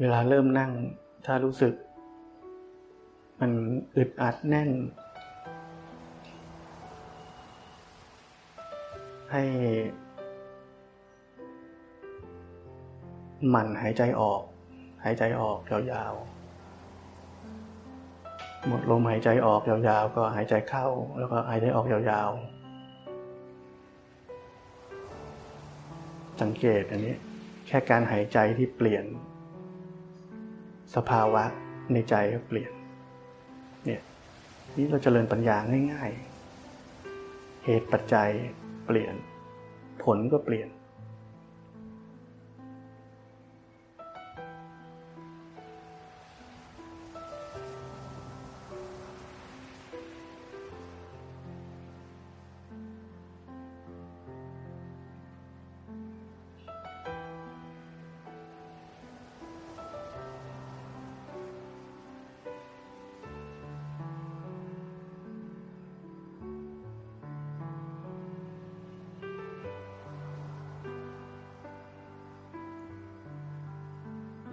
เวลาเริ่มนั่งถ้ารู้สึก มันอึดอัดแน่น ให้หมั่นหายใจออก หายใจออกยาวๆ หมดลมหายใจออกยาวๆ ก็หายใจเข้า แล้วก็หายใจออกยาวๆ สังเกตอันนี้ แค่การหายใจที่เปลี่ยน สภาวะในใจก็เปลี่ยน เนี่ยนี่เราจเจริญปัญญาง่าย ๆ เหตุปัจจัยเปลี่ยน ผลก็เปลี่ยน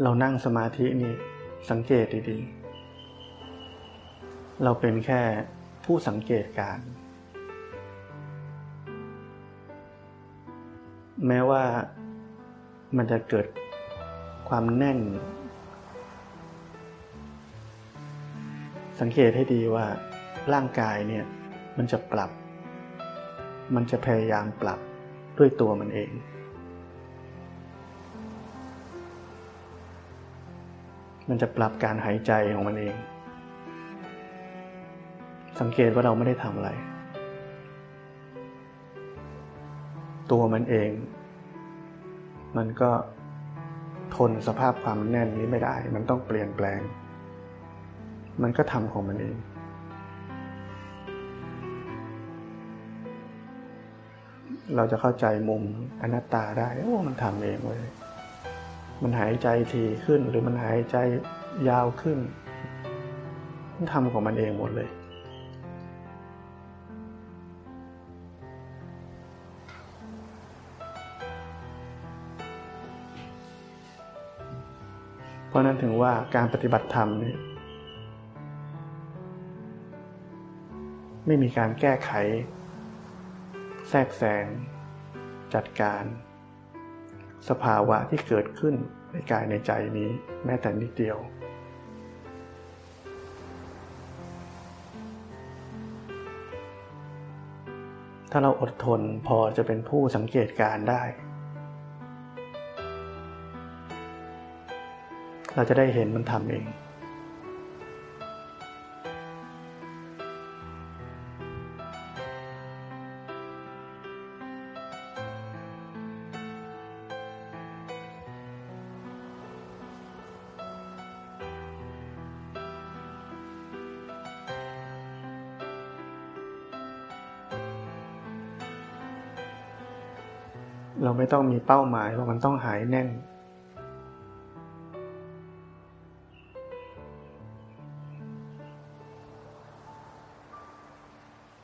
เรานั่งสมาธินี่สังเกตดีๆ เราเป็นแค่ผู้สังเกตการ แม้ว่ามันจะเกิดความแน่น สังเกตให้ดีว่าร่างกายเนี่ยมันจะปรับ มันจะพยายามปรับด้วยตัวมันเอง มันจะปรับการหายใจของมันเอง สังเกตว่าเราไม่ได้ทำอะไร ตัวมันเอง มันก็ทนสภาพความแน่นนี้ไม่ได้ มันต้องเปลี่ยนแปลง มันก็ทำของมันเอง เราจะเข้าใจมุมอนัตตาได้ โอ้ มันทำเองเลย มันหายใจทีขึ้นหรือมันหายใจยาวขึ้นมันทำของมันเองหมดเลย เพราะนั้นถึงว่าการปฏิบัติธรรมนี่ไม่มีการแก้ไข แทรกแซงจัดการ สภาวะที่เกิดขึ้นในกายในใจนี้แม้แต่นิดเดียว ถ้าเราอดทนพอจะเป็นผู้สังเกตการได้ เราจะได้เห็นมันทำเอง เราไม่ต้องมีเป้าหมายว่ามันต้องหายแน่น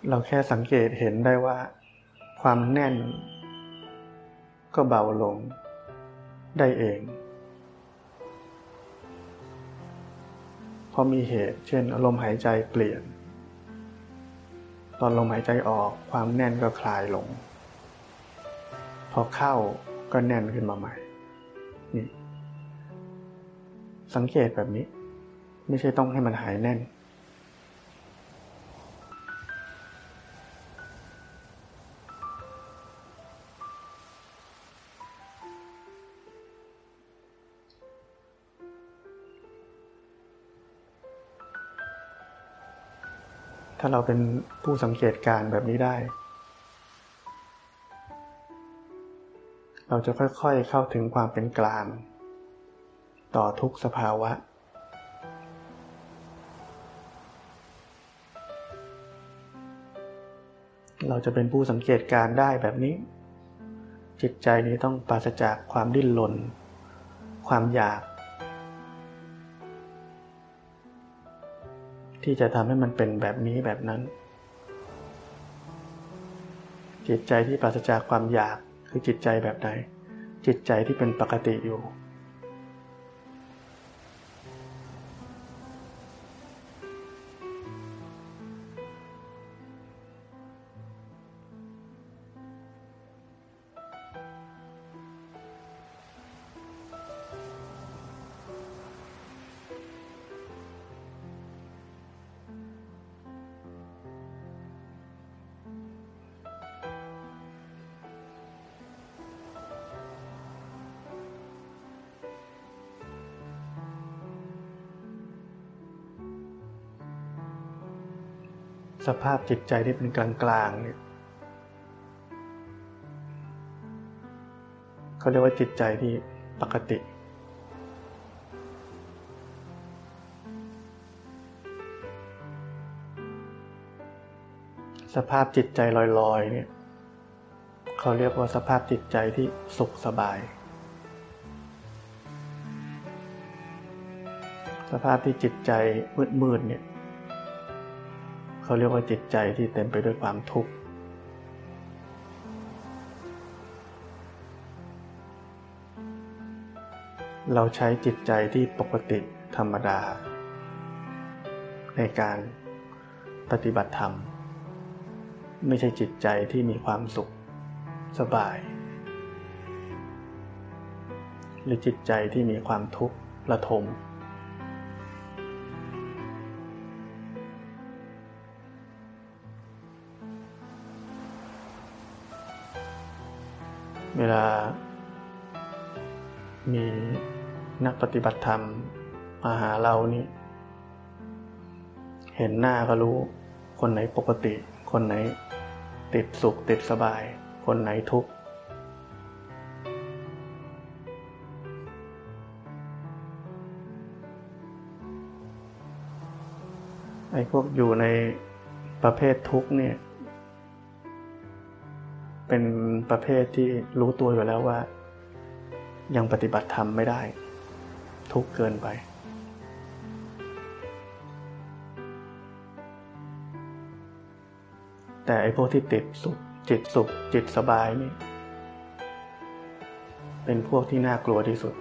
เราแค่สังเกตเห็นได้ว่า ความแน่น ก็เบาลง ได้เองพอมีเหตุ เช่นอารมณ์หายใจเปลี่ยน ตอนลมหายใจออกความแน่นก็คลายลง พอเข้าก็แน่นขึ้นมาใหม่ นี่ สังเกตแบบนี้ ไม่ใช่ต้องให้มันหายแน่น ถ้าเราเป็นผู้สังเกตการแบบนี้ได้ เราจะค่อยๆเข้าถึงความเป็นกลาง ต่อทุกสภาวะ เราจะเป็นผู้สังเกตการได้แบบนี้ จิตใจนี้ต้องปราศจากความดิ้นรนความอยาก ที่จะทำให้มันเป็นแบบนี้แบบนั้น จิตใจที่ปราศจากความอยาก คือจิตใจแบบใด จิตใจที่เป็นปกติอยู่ สภาพจิตใจที่เป็นกลางๆเนี่ยเขาเรียกว่าจิตใจที่ปกติ สภาพจิตใจลอยๆเนี่ยเขาเรียกว่าสภาพจิตใจที่สุขสบาย สภาพที่จิตใจมืดๆเนี่ย เขาเรียกว่าจิตใจที่เต็มไปด้วยความทุกข์เราใช้จิตใจที่ปกติธรรมดา ในการปฏิบัติธรรม ไม่ใช่จิตใจที่มีความสุข สบาย หรือจิตใจที่มีความทุกข์ระทม เวลา มีนักปฏิบัติธรรมมาหาเรานี่ เห็นหน้าก็รู้ คนไหนปกติ คนไหน ติดสุขติดสบาย คนไหนทุกข์ไอ้พวกอยู่ในประเภททุกข์เนี่ย เป็นประเภทที่รู้ตัวอยู่แล้วว่า ยังปฏิบัติธรรมไม่ได้ ทุกเกินไป แต่ไอ้พวกที่ติดสุขจิตสุขจิตสบายนี่ เป็นพวกที่น่ากลัวที่สุด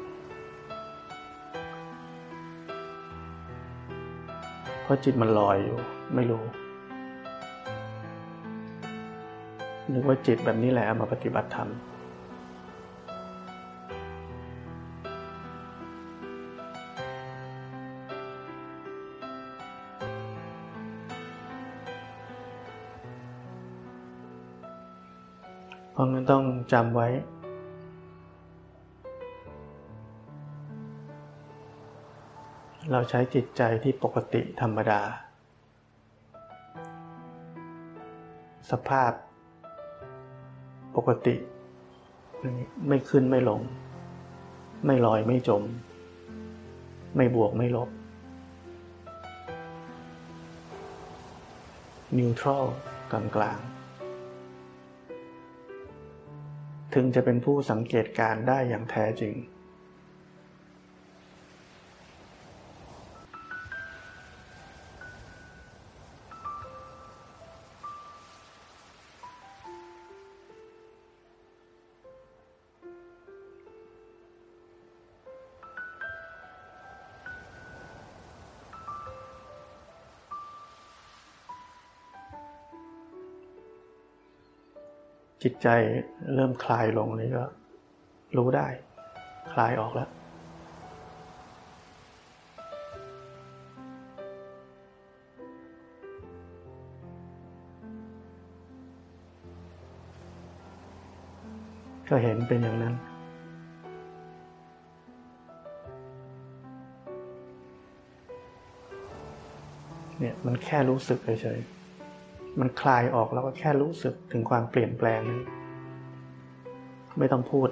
เพราะจิตมันลอยอยู่ ไม่รู้ นึกว่าจิตแบบนี้แหละมาปฏิบัติธรรมเพราะงั้นต้องจำไว้ เราใช้จิตใจที่ปกติธรรมดา สภาพ ปกติ ไม่ขึ้นไม่ลง ไม่ลอยไม่จม ไม่บวกไม่ลบ นิวทรัลกลางกลางถึงจะเป็นผู้สังเกตการได้อย่างแท้จริง จิตใจเริ่มคลายลงนี่ก็ รู้ได้ คลายออกแล้ว ก็เห็นเป็นอย่างนั้นเนี่ยมันแค่รู้สึกเฉยๆ มันคลายออกแล้วก็แค่รู้สึกถึงความเปลี่ยนแปลงนั้นไม่ต้องพูด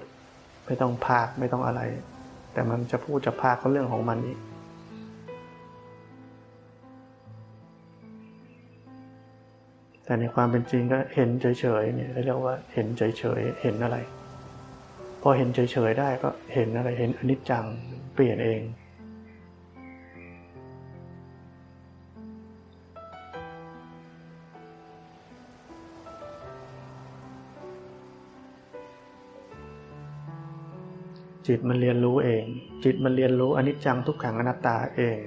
ไม่ต้องพากไม่ต้องอะไร แต่มันจะพูดจะพากก็เรื่องของมันอีกแต่ในความเป็นจริงก็เห็นเฉยๆเนี่ยเรียกว่าเห็นเฉยๆเห็นอะไร พอเห็นเฉยๆได้ก็เห็นอะไรเห็นอนิจจังเปลี่ยนเอง จิตมันเรียนรู้เอง จิตมันเรียนรู้อนิจจังทุกขังอนัตตาเอง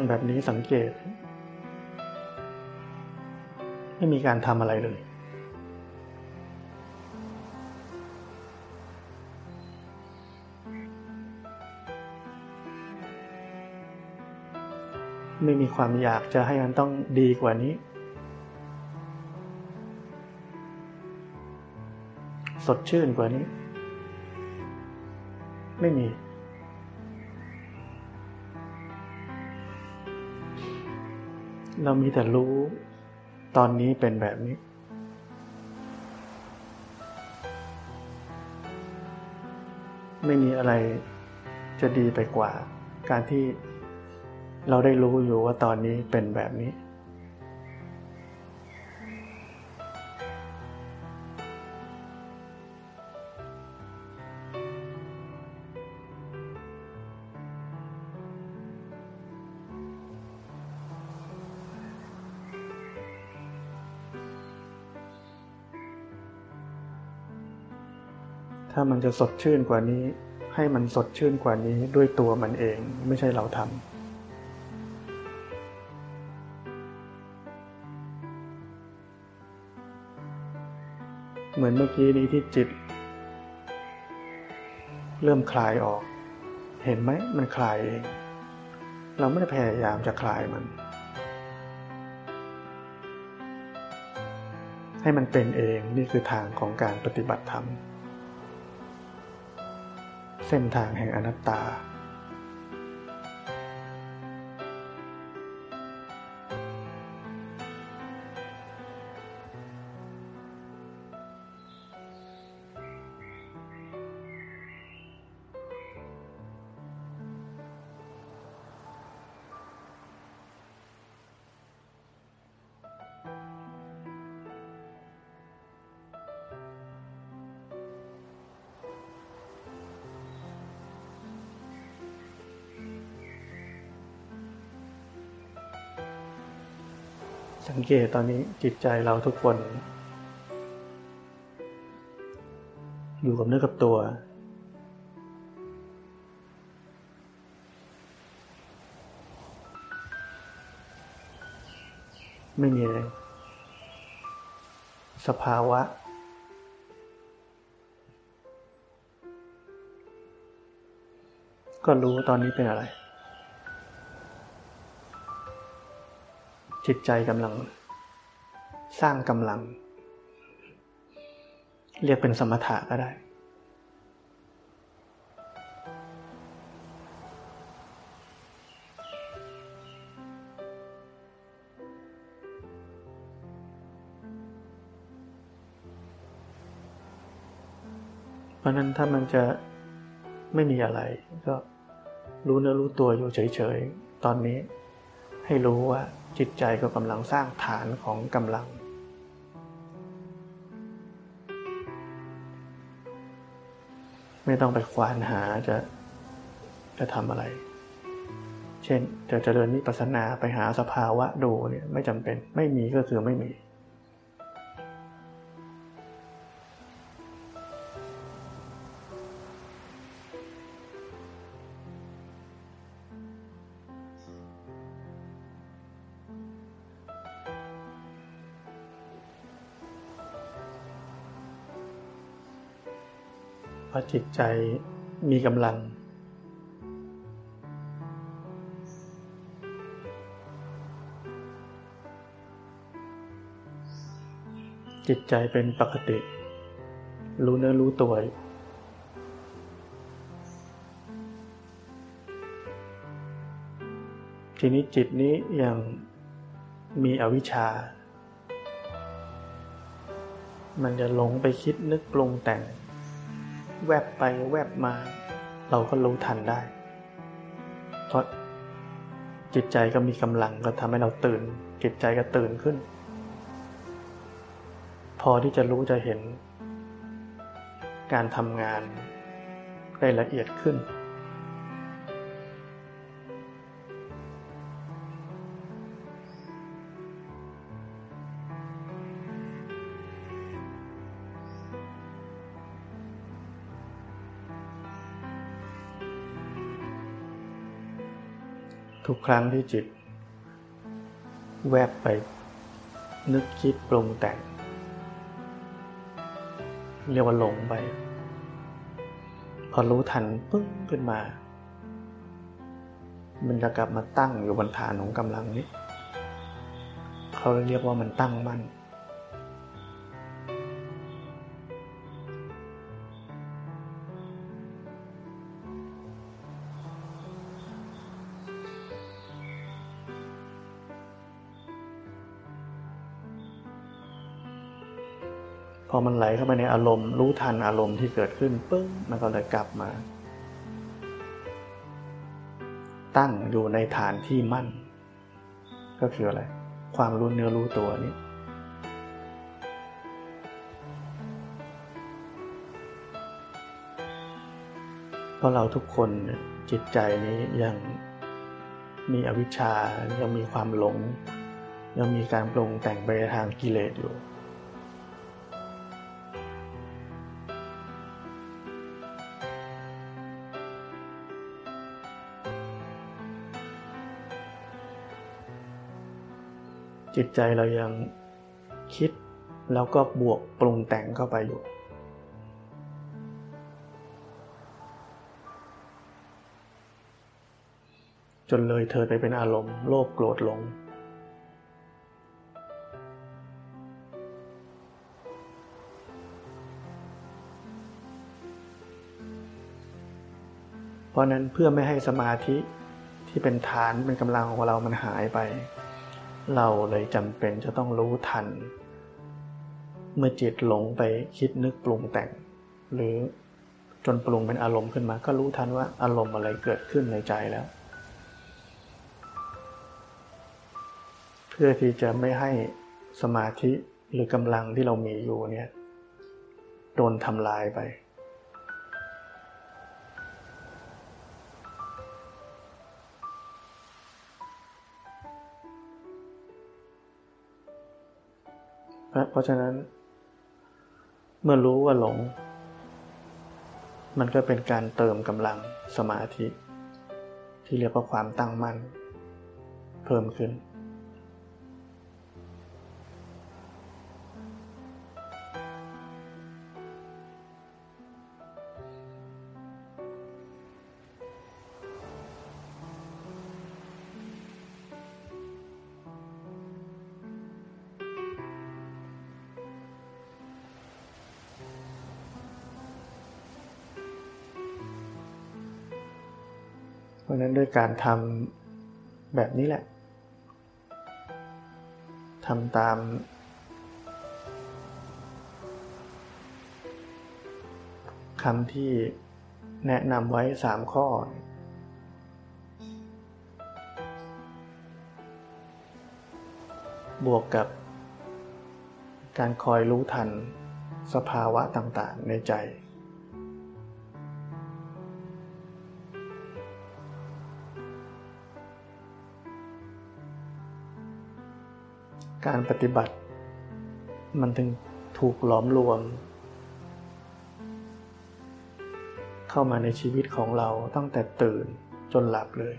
งแบบนี้สังเกต ไม่มีการทำอะไรเลยไม่มีความอยากจะให้มันต้องดีกว่านี้ สดชื่นกว่านี้ ไม่มี เรามีแต่รู้ ตอนนี้เป็นแบบนี้ ไม่มีอะไรจะดีไปกว่า การที่เราได้รู้อยู่ว่าตอนนี้เป็นแบบนี้ ถ้ามันจะสดชื่นกว่านี้ ให้มันสดชื่นกว่านี้ด้วยตัวมันเองไม่ใช่เราทำเหมือนเมื่อกี้นี้ที่จิต เริ่มคลายออก เห็นไหมมันคลายเอง เราไม่ได้พยายามจะคลายมัน ให้มันเป็นเองนี่คือทางของการปฏิบัติธรรม เส้นทางแห่งอนัตตา สังเกตตอนนี้จิตใจเราทุกคน อยู่กับเนื้อกับตัว ไม่มีอะไรสภาวะ ก็รู้ตอนนี้เป็นอะไร จิตใจกำลัง สร้างกำลัง เรียกเป็นสมถะก็ได้เพราะนั้นถ้ามันจะไม่มีอะไร ก็รู้เนื้อรู้ตัวอยู่เฉยๆ ตอนนี้ให้รู้ว่า จิตใจก็กำลังสร้างฐานของกำลัง ไม่ต้องไปควานหาจะจะทำอะไร เช่นจะเจริญนิปัสนาไปหาสภาวะดูเนี่ยไม่จำเป็นไม่มีก็คือไม่มี พอจิตใจมีกำลัง จิตใจเป็นปกติ รู้เนื้อรู้ตัวทีนี้จิตนี้ยังมีอวิชชา มันจะหลงไปคิดนึกปรุงแต่ง แวบไปแวบมา เราก็รู้ทันได้เพราะจิตใจก็มีกำลังก็ทำให้เราตื่น จิตใจก็ตื่นขึ้น พอที่จะรู้จะเห็น การทำงานได้ละเอียดขึ้น กครั้งที่จิต แวบไปนึกคิดปรุงแต่ง เรียกว่าหลงไป พอรู้ทันปึ้งขึ้นมา มันจะกลับมาตั้งอยู่บนฐานของกำลังนี้ เขาเรียกว่ามันตั้งมั่น มันไหลเข้าไปในอารมณ์ รู้ทันอารมณ์ที่เกิดขึ้นปึ้งมันก็เลยกลับมา ตั้งอยู่ในฐานที่มั่น ก็คืออะไร ความรู้เนื้อรู้ตัวนี้เพราะเราทุกคนจิตใจนี้ยังมีอวิชชายังมีความหลง ยังมีการปรุงแต่งไปทางกิเลสอยู่ จิตใจเรายังคิดแล้วก็บวกปรุงแต่งเข้าไปอยู่ จนเลยเธอไปเป็นอารมณ์โลภโกรธหลง เพราะนั้นเพื่อไม่ให้สมาธิที่เป็นฐานเป็นกำลังของเรามันหายไป เราเลยจำเป็นจะต้องรู้ทัน เมื่อจิตหลงไปคิดนึกปรุงแต่ง หรือจนปรุงเป็นอารมณ์ขึ้นมา ก็รู้ทันว่าอารมณ์อะไรเกิดขึ้นในใจแล้ว เพื่อที่จะไม่ให้สมาธิหรือกำลังที่เรามีอยู่เนี่ยโดนทำลายไป เพราะฉะนั้น เมื่อรู้ว่าหลง มันก็เป็นการเติมกำลังสมาธิ ที่เรียกว่าความตั้งมั่น เพิ่มขึ้น ราะนั้นด้วยการทำแบบนี้แหละทำตาม คำที่แนะนำไว้สามข้อ บวกกับ การคอยรู้ทันสภาวะต่างๆในใจ การปฏิบัติ มันถึงถูกหลอมรวม เข้ามาในชีวิตของเราตั้งแต่ตื่นจนหลับเลย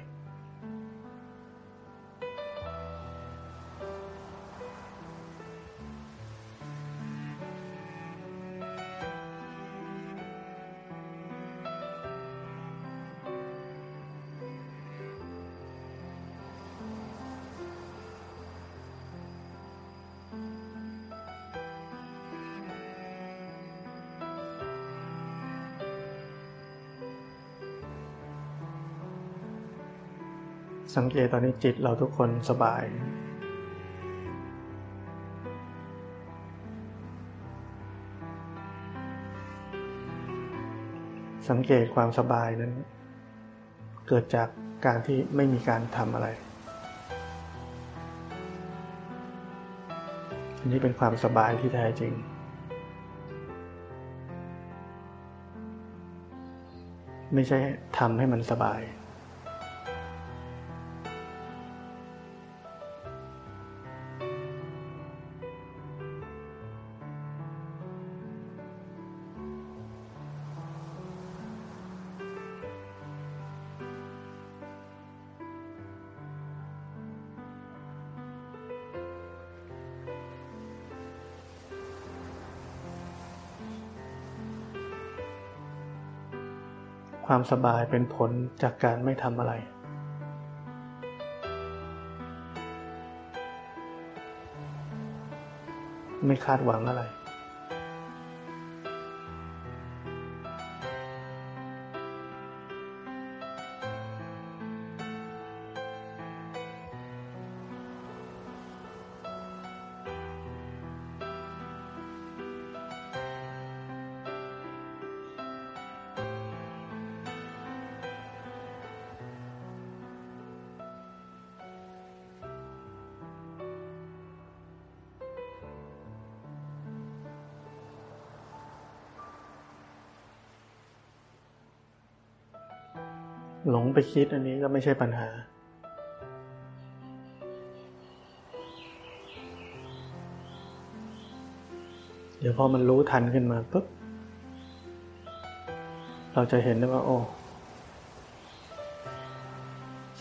สังเกตตอนนี้จิตเราทุกคนสบาย สังเกตความสบายนั้น เกิดจากการที่ไม่มีการทำอะไร อันนี้เป็นความสบายที่แท้จริงไม่ใช่ทำให้มันสบาย ความสบายเป็นผลจากการไม่ทำอะไร ไม่คาดหวังอะไร ไปคิดอันนี้ก็ไม่ใช่ปัญหา เดี๋ยวพอมันรู้ทันขึ้นมาปุ๊บ เราจะเห็นได้ว่า โอ้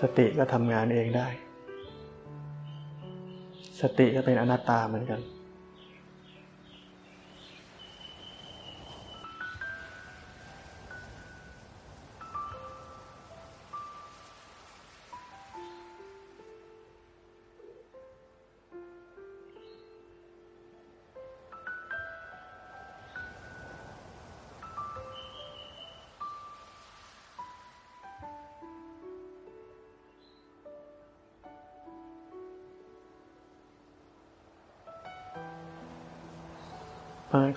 สติก็ทำงานเองได้ สติก็เป็นอนัตตาเหมือนกัน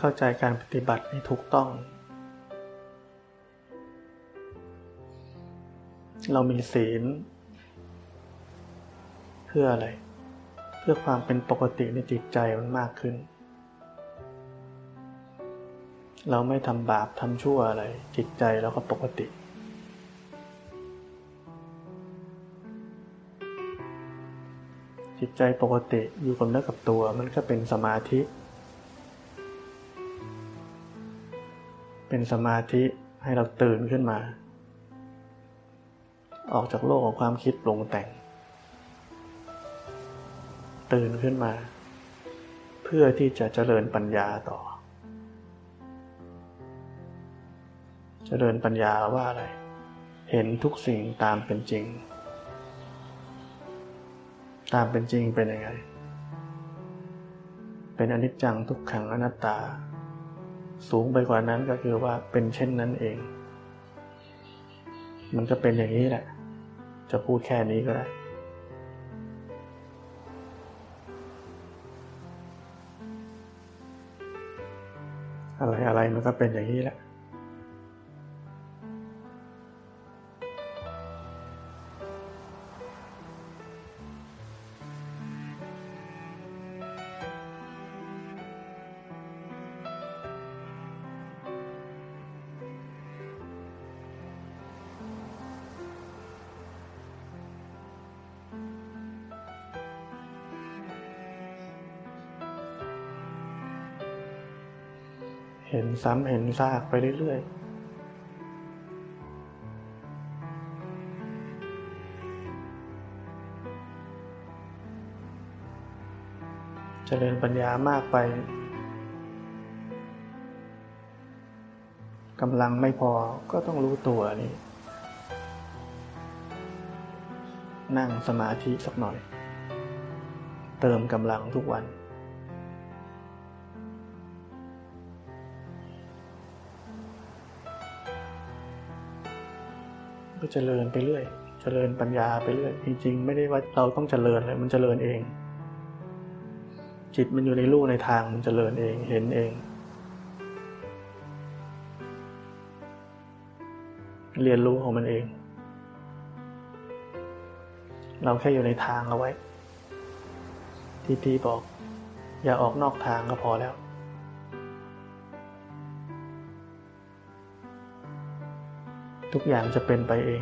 เข้าใจการปฏิบัติให้ถูกต้อง เรามีศีล เพื่ออะไร เพื่อความเป็นปกติในจิตใจมันมากขึ้น เราไม่ทำบาปทำชั่วอะไร จิตใจเราก็ปกติจิตใจปกติอยู่กับเนื้อกับตัวมันก็เป็นสมาธิ เป็นสมาธิให้เราตื่นขึ้นมา ออกจากโลกของความคิดปรุงแต่ง ตื่นขึ้นมา เพื่อที่จะเจริญปัญญาต่อ เจริญปัญญาว่าอะไร เห็นทุกสิ่งตามเป็นจริง ตามเป็นจริงเป็นยังไง เป็นอนิจจังทุกขังอนัตตา สูงไปกว่านั้นก็คือว่าเป็นเช่นนั้นเอง มันก็เป็นอย่างนี้แหละ จะพูดแค่นี้ก็ได้อะไรอะไรมันก็เป็นอย่างนี้แหละ เห็นซ้ำเห็นซากไปเรื่อยๆเจริญปัญญามากไปกำลังไม่พอก็ต้องรู้ตัวนี่ นั่งสมาธิสักหน่อย เติมกำลังทุกวัน ก็เจริญไปเรื่อย เจริญปัญญาไปเรื่อย จริง ๆ ไม่ได้ว่าเราต้องเจริญเลยมันเจริญเอง จิตมันอยู่ในรูในทางมันเจริญเองเห็นเอง เรียนรู้ของมันเอง เราแค่อยู่ในทางเอาไว้ ที่พี่บอก อย่าออกนอกทางก็พอแล้ว ทุกอย่างจะเป็นไปเอง